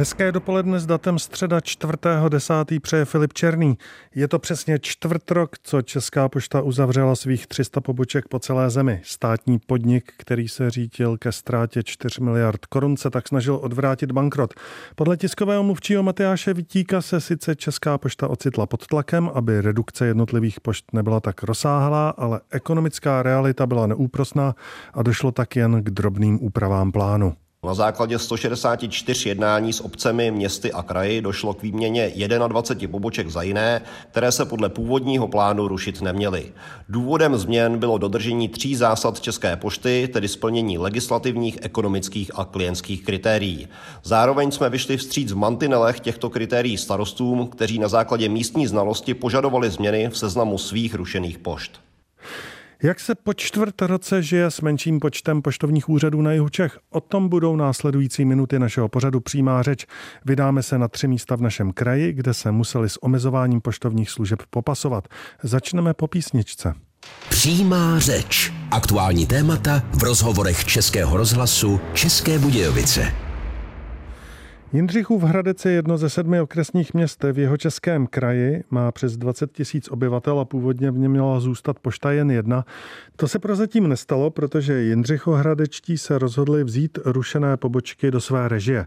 Hezké dopoledne s datem středa 4.10. přeje Filip Černý. Je to přesně čtvrt rok, co Česká pošta uzavřela svých 300 poboček po celé zemi. Státní podnik, který se řítil ke ztrátě 4 miliard korun, se tak snažil odvrátit bankrot. Podle tiskového mluvčího Matyáše Vitíka se sice Česká pošta ocitla pod tlakem, aby redukce jednotlivých pošt nebyla tak rozsáhlá, ale ekonomická realita byla neúprosná a došlo tak jen k drobným úpravám plánu. Na základě 164 jednání s obcemi, městy a kraji došlo k výměně 21 poboček za jiné, které se podle původního plánu rušit neměly. Důvodem změn bylo dodržení tří zásad České pošty, tedy splnění legislativních, ekonomických a klientských kritérií. Zároveň jsme vyšli vstříc v mantinelech těchto kritérií starostům, kteří na základě místní znalosti požadovali změny v seznamu svých rušených pošt. Jak se po čtvrt roce žije s menším počtem poštovních úřadů na jihu Čech? O tom budou následující minuty našeho pořadu přímá řeč. Vydáme se na tři místa v našem kraji, kde se museli s omezováním poštovních služeb popasovat. Začneme po písničce. Přímá řeč. Aktuální témata v rozhovorech Českého rozhlasu České Budějovice. Jindřichův Hradec je jedno ze sedmi okresních měst v jeho českém kraji, má přes 20 tisíc obyvatel a původně v něm měla zůstat pošta jen jedna. To se prozatím nestalo, protože Jindřichohradečtí se rozhodli vzít rušené pobočky do své režie.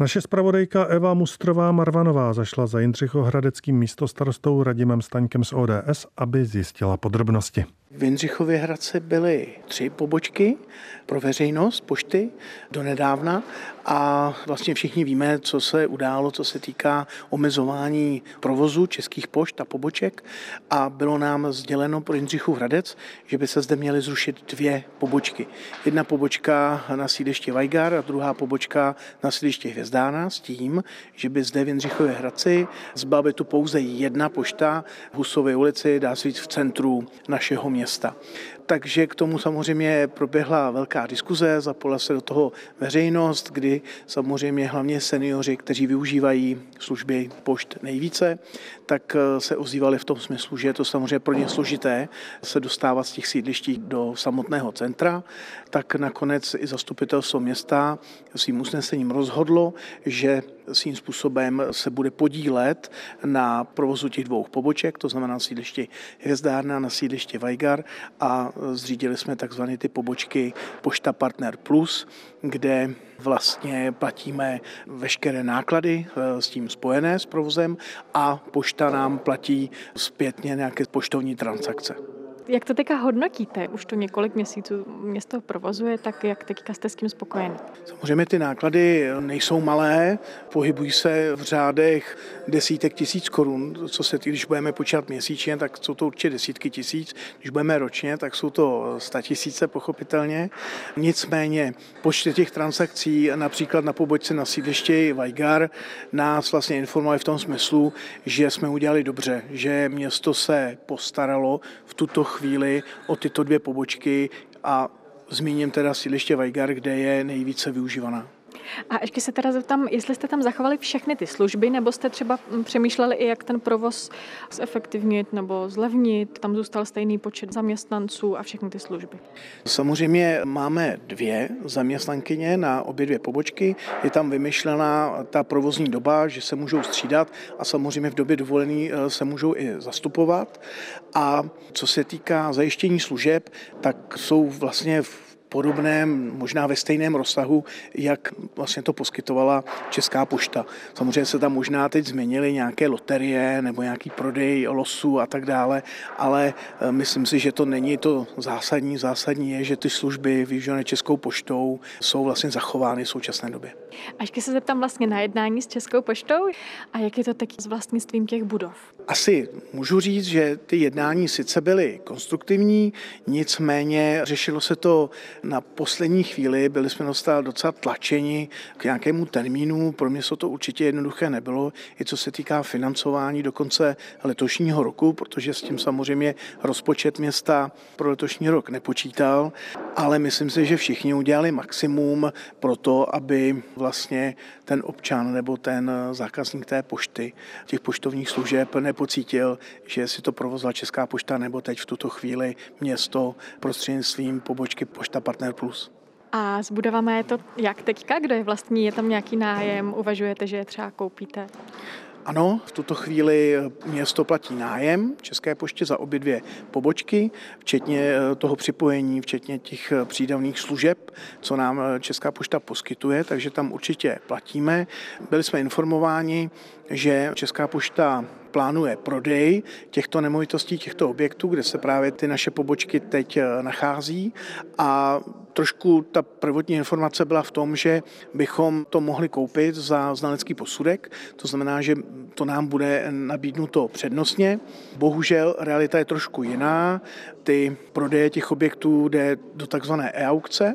Naše zpravodajka Eva Mustrová Marvanová zašla za Jindřichohradeckým místostarostou Radimem Staňkem z ODS, aby zjistila podrobnosti. V Jindřichově Hradce byly tři pobočky pro veřejnost, pošty, do nedávna a vlastně všichni víme, co se událo, co se týká omezování provozu českých pošt a poboček a bylo nám sděleno pro Jindřichův Hradec, že by se zde měly zrušit dvě pobočky. Jedna pobočka na sídliště Vajgar a druhá pobočka na sídliště Hvězdána s tím, že by zde v Jindřichově Hradci by tu pouze jedna pošta v Husové ulici, dá se říct v centru našeho města. mjesta Takže k tomu samozřejmě proběhla velká diskuze, zapojila se do toho veřejnost, kdy samozřejmě hlavně seniori, kteří využívají služby pošt nejvíce, tak eh, se ozývali v tom smyslu, že je to samozřejmě pro ně složité se dostávat z těch sídliští do samotného centra, tak nakonec i zastupitelstvo města svým usnesením rozhodlo, že svým způsobem se bude podílet na provozu těch dvou poboček, to znamená na Hvězdárna, na sídliště Vajgar a zřídili jsme takzvané ty pobočky Pošta Partner Plus, kde vlastně platíme veškeré náklady eh, s tím spojené s provozem a pošta nám platí zpětně nějaké poštovní transakce. Jak to teďka hodnotíte? Už to několik měsíců město provozuje, tak jak teďka jste s tím spokojeni? Samozřejmě ty náklady nejsou malé, pohybují se v řádech desítek tisíc korun, co se když budeme počítat měsíčně, tak jsou to určitě desítky tisíc, když budeme ročně, tak jsou to sta tisíce pochopitelně. Nicméně počty těch transakcí, například na pobočce na sídliště Vajgar, nás vlastně informovali v tom smyslu, že jsme udělali dobře, že město se postaralo v tuto chvíli o tyto dvě pobočky a zmíním teda sídliště Vajgar, kde je nejvíce využívaná. A ještě se teda zeptám, jestli jste tam zachovali všechny ty služby, nebo jste třeba přemýšleli i, jak ten provoz zefektivnit nebo zlevnit, tam zůstal stejný počet zaměstnanců a všechny ty služby. Samozřejmě máme dvě zaměstnankyně na obě dvě pobočky. Je tam vymyšlená ta provozní doba, že se můžou střídat a samozřejmě v době dovolený eh, se můžou i zastupovat. A co se týká zajištění služeb, tak jsou vlastně v podobném, možná ve stejném rozsahu, jak vlastně to poskytovala Česká pošta. Samozřejmě se tam možná teď změnily nějaké loterie nebo nějaký prodej losů a tak dále, ale eh, myslím si, že to není to zásadní. Zásadní je, že ty služby využívané Českou poštou jsou vlastně zachovány v současné době. A ještě se zeptám vlastně na jednání s Českou poštou a jak je to teď s vlastnictvím těch budov? Asi můžu říct, že ty jednání sice byly konstruktivní, nicméně řešilo se to na poslední chvíli byli jsme dostali docela tlačeni k nějakému termínu. Pro mě se to určitě jednoduché nebylo, i co se týká financování do konce letošního roku, protože s tím samozřejmě rozpočet města pro letošní rok nepočítal. ale myslím si, že všichni udělali maximum pro to, aby vlastně ten občan nebo ten zákazník té pošty, těch poštovních služeb nepocítil, že si to provozila Česká pošta nebo teď v tuto chvíli město prostřednictvím pobočky Pošta Partner Plus. A s budovami je to jak teďka? Kdo je vlastní? Je tam nějaký nájem? Uvažujete, že je třeba koupíte? Ano, v tuto chvíli město platí nájem České poště za obě dvě pobočky, včetně eh, toho připojení, včetně těch eh, přídavných služeb, co nám eh, Česká pošta poskytuje, takže tam určitě platíme. Byli jsme informováni, že Česká pošta plánuje prodej těchto nemovitostí, těchto objektů, kde se právě ty naše pobočky teď nachází a trošku ta prvotní informace byla v tom, že bychom to mohli koupit za znalecký posudek, to znamená, že to nám bude nabídnuto přednostně. Bohužel realita je trošku jiná. Ty prodeje těch objektů jde do takzvané e-aukce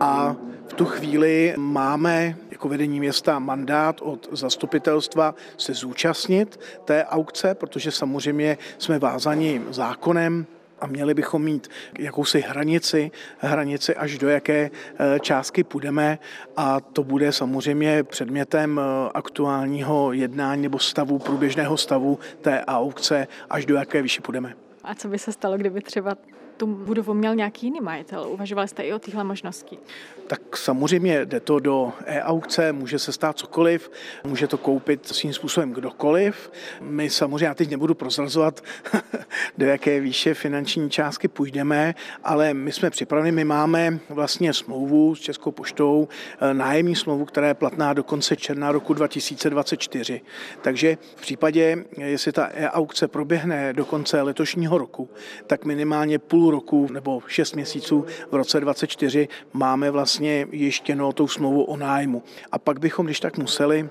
a v tu chvíli máme jako vedení města mandát od zastupitelstva se zúčastnit té aukce, protože samozřejmě jsme vázani zákonem a měli bychom mít jakousi hranici, hranici až do jaké eh, částky půjdeme a to bude samozřejmě předmětem eh, aktuálního jednání nebo stavu, průběžného stavu té aukce, až do jaké výši půjdeme. A co by se stalo, kdyby třeba tu budovu měl nějaký jiný majitel? Uvažovali jste i o téhle možnosti? Tak samozřejmě jde to do e-aukce, může se stát cokoliv, může to koupit svým způsobem kdokoliv. My samozřejmě, já teď nebudu prozrazovat, do jaké výše finanční částky půjdeme, ale my jsme připraveni, my máme vlastně smlouvu s Českou poštou, eh, nájemní smlouvu, která je platná do konce června roku 2024. Takže v případě, jestli ta e-aukce proběhne do konce letošního roku, tak minimálně půl roku nebo šest měsíců v roce 2024 máme vlastně no tou smlouvu o nájmu. A pak bychom, když tak museli,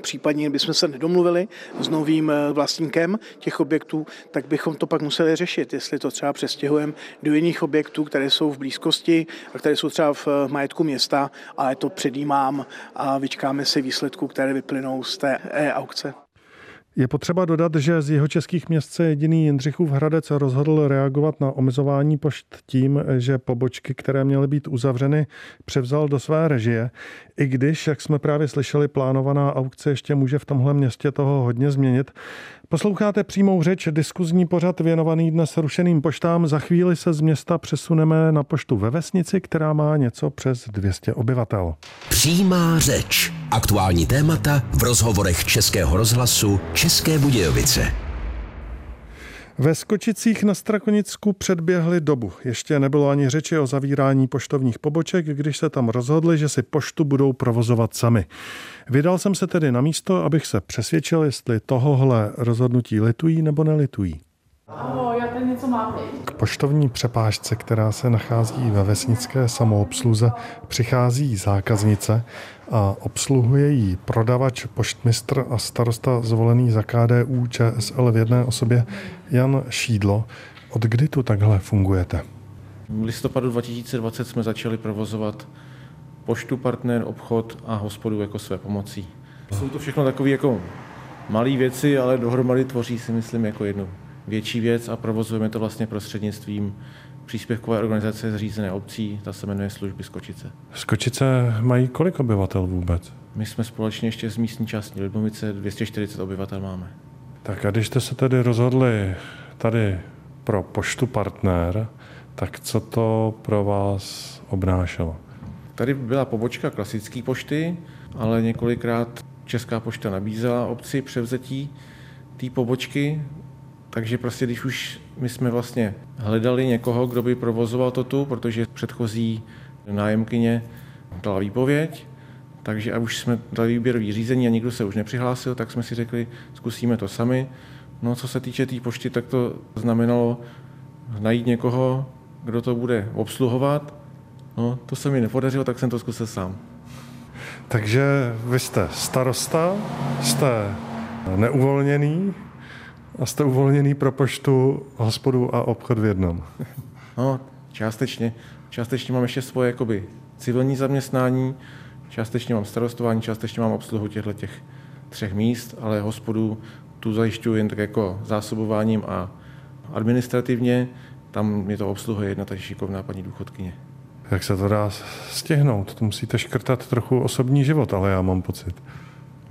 případně bychom se nedomluvili s novým eh, vlastníkem těch objektů, tak bychom to pak museli řešit, jestli to třeba přestěhujeme do jiných objektů, které jsou v blízkosti a které jsou třeba v eh, majetku města, ale to předjímám a vyčkáme si výsledků, které vyplynou z té e-aukce. Je potřeba dodat, že z jeho českých měst se jediný Jindřichův Hradec rozhodl reagovat na omezování pošt tím, že pobočky, které měly být uzavřeny, převzal do své režie. I když, jak jsme právě slyšeli, plánovaná aukce ještě může v tomhle městě toho hodně změnit. Posloucháte přímou řeč, diskuzní pořad věnovaný dnes rušeným poštám. Za chvíli se z města přesuneme na poštu ve vesnici, která má něco přes 200 obyvatel. Přímá řeč. Aktuální témata v rozhovorech Českého rozhlasu České Budějovice. Ve Skočicích na Strakonicku předběhli dobu. Ještě nebylo ani řeči o zavírání poštovních poboček, když se tam rozhodli, že si poštu budou provozovat sami. Vydal jsem se tedy na místo, abych se přesvědčil, jestli tohohle rozhodnutí litují nebo nelitují. Ahoj, já tady něco máte. K poštovní přepážce, která se nachází ve vesnické samoobsluze, přichází zákaznice a obsluhuje jí prodavač, poštmistr a starosta zvolený za KDU ČSL v jedné osobě Jan Šídlo. Od kdy tu takhle fungujete? V listopadu 2020 jsme začali provozovat poštu, partner, obchod a hospodu jako své pomocí. Jsou to všechno takové jako malé věci, ale dohromady tvoří si myslím jako jednu větší věc a provozujeme to vlastně prostřednictvím příspěvkové organizace zřízené obcí, ta se jmenuje Služby Skočice. Skočice mají kolik obyvatel vůbec? My jsme společně ještě z místní části Lidbovice 240 obyvatel máme. Tak a když jste se tedy rozhodli tady pro poštu partner, tak co to pro vás obnášelo? Tady byla pobočka klasické pošty, ale několikrát Česká pošta nabízela obci převzetí té pobočky, takže prostě když už my jsme vlastně hledali někoho, kdo by provozoval to tu, protože předchozí nájemkyně dala výpověď, takže a už jsme dali výběrový řízení a nikdo se už nepřihlásil, tak jsme si řekli, zkusíme to sami. No co se týče té tý pošty, tak to znamenalo najít někoho, kdo to bude obsluhovat. No, to se mi nepodařilo, tak jsem to zkusil sám. Takže vy jste starosta, jste neuvolněný, a jste uvolněný pro poštu, hospodu a obchod v jednom. No, částečně. Částečně mám ještě svoje jakoby, civilní zaměstnání, částečně mám starostování, částečně mám obsluhu těchto těch třech míst, ale hospodu tu zajišťuji jen tak jako zásobováním a administrativně. Tam mě to obsluhuje jedna ta šikovná paní důchodkyně. Jak se to dá stihnout? To musíte škrtat trochu osobní život, ale já mám pocit.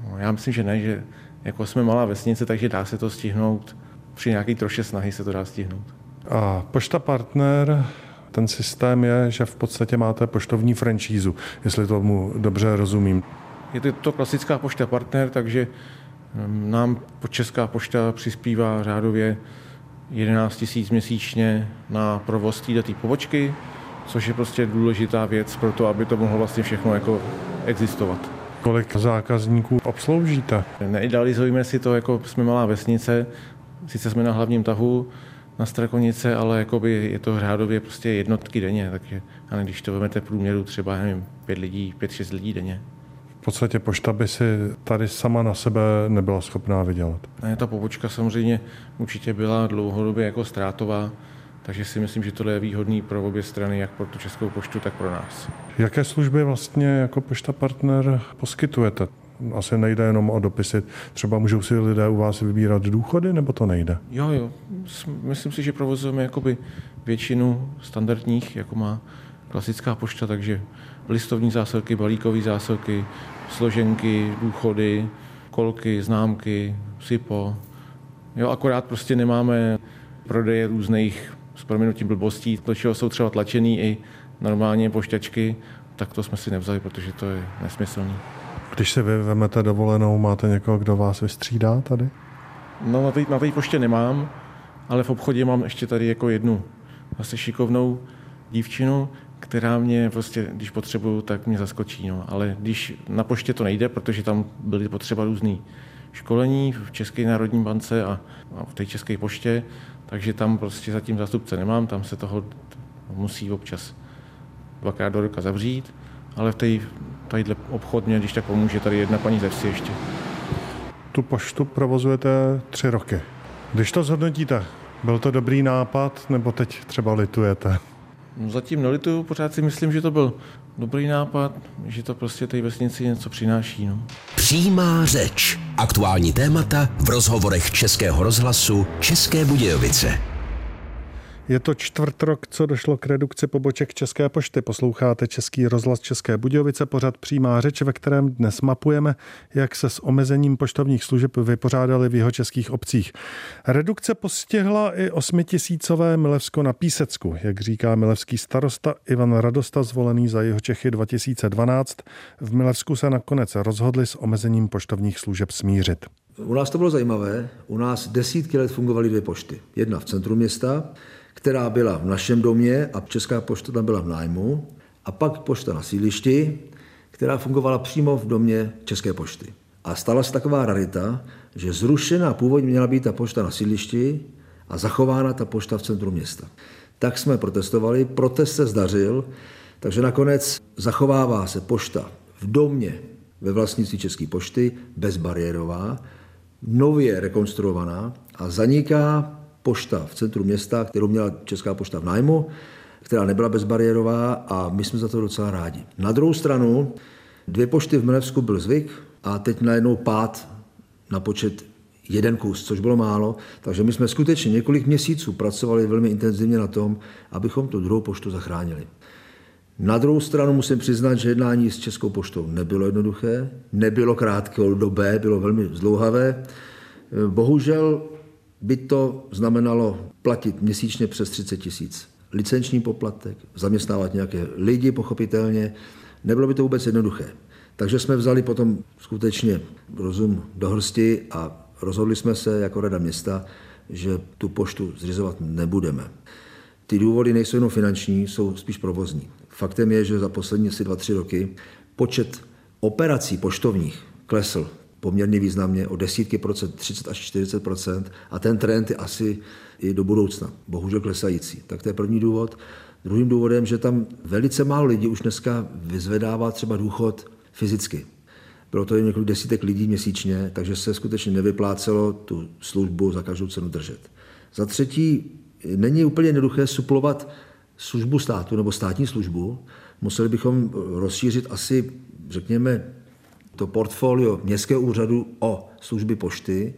No, já myslím, že ne, že jako jsme malá vesnice, takže dá se to stihnout. Při nějaké troše snahy se to dá stihnout. A Pošta Partner, ten systém je, že v podstatě máte poštovní franšízu, jestli tomu dobře rozumím. Je to, to klasická pošta partner, takže hm, nám Česká pošta přispívá řádově 11 tisíc měsíčně na provoz této pobočky, což je prostě důležitá věc pro to, aby to mohlo vlastně všechno jako existovat. Kolik zákazníků obsloužíte? Neidealizujeme si to, jako jsme malá vesnice, sice jsme na hlavním tahu, na Strakonice, ale jakoby je to řádově prostě jednotky denně, takže ale když to vezmete průměru třeba, nevím, pět lidí, pět, šest lidí denně. V podstatě pošta by si tady sama na sebe nebyla schopná vydělat. Ne, ta pobočka samozřejmě určitě byla dlouhodobě jako ztrátová, takže si myslím, že tohle je výhodný pro obě strany, jak pro tu Českou poštu, tak pro nás. Jaké služby vlastně jako pošta partner poskytujete? Asi nejde jenom o dopisy. Třeba můžou si lidé u vás vybírat důchody, nebo to nejde? Jo, jo. Myslím si, že provozujeme jakoby většinu standardních, jako má klasická pošta, takže listovní zásilky, balíkové zásilky, složenky, důchody, kolky, známky, SIPO. Jo, akorát prostě nemáme prodeje různých s proměnutím blbostí, do čeho jsou třeba tlačený i normálně pošťačky, tak to jsme si nevzali, protože to je nesmyslný. Když si vy vemete dovolenou, máte někoho, kdo vás vystřídá tady? No na té na poště nemám, ale v obchodě mám ještě tady jako jednu zase šikovnou dívčinu, která mě prostě, když potřebuju, tak mě zaskočí. No. Ale když na poště to nejde, protože tam byly potřeba různý školení v České národní bance a, a v té České poště, takže tam prostě zatím zástupce nemám, tam se toho musí občas dvakrát do roka zavřít, ale v té tadyhle obchod mě, když tak pomůže tady jedna paní ze vsi ještě. Tu poštu provozujete tři roky. Když to zhodnotíte, byl to dobrý nápad, nebo teď třeba litujete? No zatím nelituju, pořád si myslím, že to byl dobrý nápad, že to prostě té vesnici něco přináší. No. Přímá řeč. Aktuální témata v rozhovorech Českého rozhlasu České Budějovice. Je to čtvrt rok, co došlo k redukci poboček České pošty. Posloucháte Český rozhlas České Budějovice, pořad přímá řeč, ve kterém dnes mapujeme, jak se s omezením poštovních služeb vypořádali v jeho českých obcích. Redukce postihla i osmitisícové Milevsko na Písecku, jak říká milevský starosta Ivan Radosta, zvolený za jeho Čechy 2012. V Milevsku se nakonec rozhodli s omezením poštovních služeb smířit. U nás to bylo zajímavé. U nás desítky let fungovaly dvě pošty. Jedna v centru města, která byla v našem domě a Česká pošta tam byla v nájmu. A pak pošta na sídlišti, která fungovala přímo v domě České pošty. A stala se taková rarita, že zrušená původně měla být ta pošta na sídlišti a zachována ta pošta v centru města. Tak jsme protestovali, protest se zdařil, takže nakonec zachovává se pošta v domě ve vlastnictví České pošty, bezbariérová, nově rekonstruovaná a zaniká pošta v centru města, kterou měla Česká pošta v nájmu, která nebyla bezbariérová a my jsme za to docela rádi. Na druhou stranu, dvě pošty v Milevsku byl zvyk a teď najednou pád na počet jeden kus, což bylo málo. Takže my jsme skutečně několik měsíců pracovali velmi intenzivně na tom, abychom tu druhou poštu zachránili. Na druhou stranu musím přiznat, že jednání s Českou poštou nebylo jednoduché, nebylo krátkodobé, bylo velmi zdlouhavé. Bohužel by to znamenalo platit měsíčně přes 30 tisíc. Licenční poplatek, zaměstnávat nějaké lidi, pochopitelně. Nebylo by to vůbec jednoduché. Takže jsme vzali potom skutečně rozum do hrsti a rozhodli jsme se jako rada města, že tu poštu zřizovat nebudeme. Ty důvody nejsou jenom finanční, jsou spíš provozní. Faktem je, že za poslední asi dva, tři roky počet operací poštovních klesl poměrně významně o desítky procent, 30 až 40 procent a ten trend je asi i do budoucna, bohužel klesající. Tak to je první důvod. Druhým důvodem, že tam velice málo lidí už dneska vyzvedává třeba důchod fyzicky. Bylo to jen několik desítek lidí měsíčně, takže se skutečně nevyplácelo tu službu za každou cenu držet. Za třetí, není úplně jednoduché suplovat službu státu nebo státní službu. Museli bychom rozšířit asi, řekněme, to portfolio městského úřadu o služby pošty.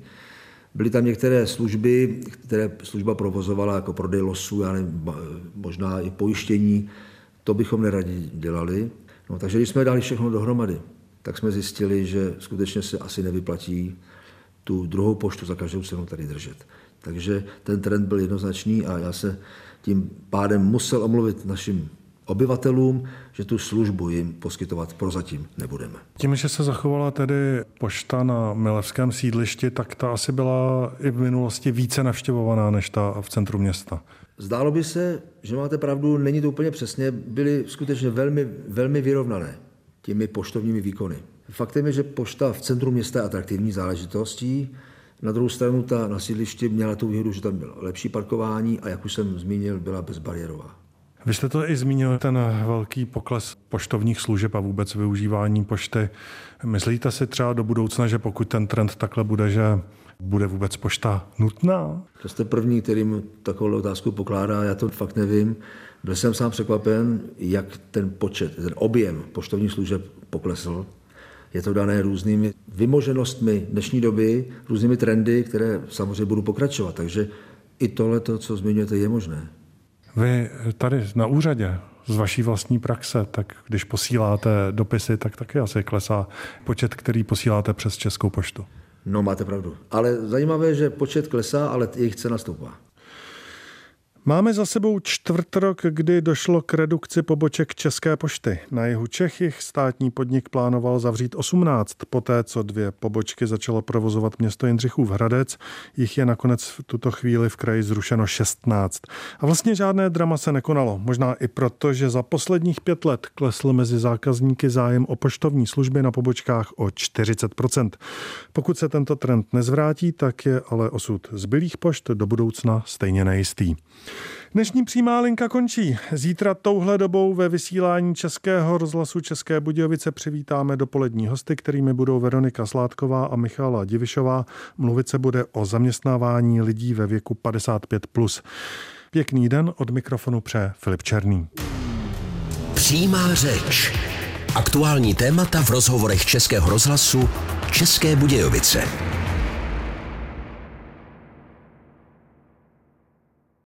Byly tam některé služby, které služba provozovala jako prodej losů, já nevím, možná i pojištění. to bychom neradi dělali. No, takže když jsme dali všechno dohromady, tak jsme zjistili, že skutečně se asi nevyplatí tu druhou poštu za každou cenu tady držet. Takže ten trend byl jednoznačný a já se tím pádem musel omluvit našim obyvatelům, že tu službu jim poskytovat prozatím nebudeme. Tím, že se zachovala tedy pošta na Milevském sídlišti, tak ta asi byla i v minulosti více navštěvovaná než ta v centru města. Zdálo by se, že máte pravdu, není to úplně přesně, byly skutečně velmi, velmi vyrovnané těmi poštovními výkony. Faktem je, že pošta v centru města je atraktivní záležitostí, na druhou stranu ta na sídlišti měla tu výhodu, že tam bylo lepší parkování a jak už jsem zmínil, byla bezbariérová. Vy jste to i zmínil, ten velký pokles poštovních služeb a vůbec využívání pošty. Myslíte si třeba do budoucna, že pokud ten trend takhle bude, že bude vůbec pošta nutná? To jste první, který takovou otázku pokládá, já to fakt nevím. Byl jsem sám překvapen, jak ten počet, ten objem poštovních služeb poklesl. Je to dané různými vymoženostmi dnešní doby, různými trendy, které samozřejmě budou pokračovat. Takže i tohle, co zmiňujete, je možné. Vy tady na úřadě z vaší vlastní praxe, tak když posíláte dopisy, tak taky asi klesá počet, který posíláte přes Českou poštu. No, máte pravdu. Ale zajímavé, že počet klesá, ale jejich cena stoupá. Máme za sebou čtvrt rok, kdy došlo k redukci poboček České pošty. Na jihu Čech jich státní podnik plánoval zavřít 18. Poté, co dvě pobočky začalo provozovat město Jindřichův Hradec, jich je nakonec v tuto chvíli v kraji zrušeno 16. A vlastně žádné drama se nekonalo. Možná i proto, že za posledních pět let klesl mezi zákazníky zájem o poštovní služby na pobočkách o 40% Pokud se tento trend nezvrátí, tak je ale osud zbylých pošt do budoucna stejně nejistý. Dnešní přímá linka končí. Zítra touhle dobou ve vysílání Českého rozhlasu České Budějovice přivítáme dopolední hosty, kterými budou Veronika Sládková a Michala Divišová. Mluvit se bude o zaměstnávání lidí ve věku 55+. Plus. Pěkný den od mikrofonu pře Filip Černý. Přímá řeč. Aktuální témata v rozhovorech Českého rozhlasu České Budějovice.